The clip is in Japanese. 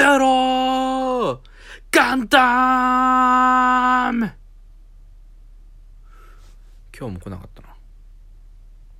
ってやろうガンダーム今日も来なかったな。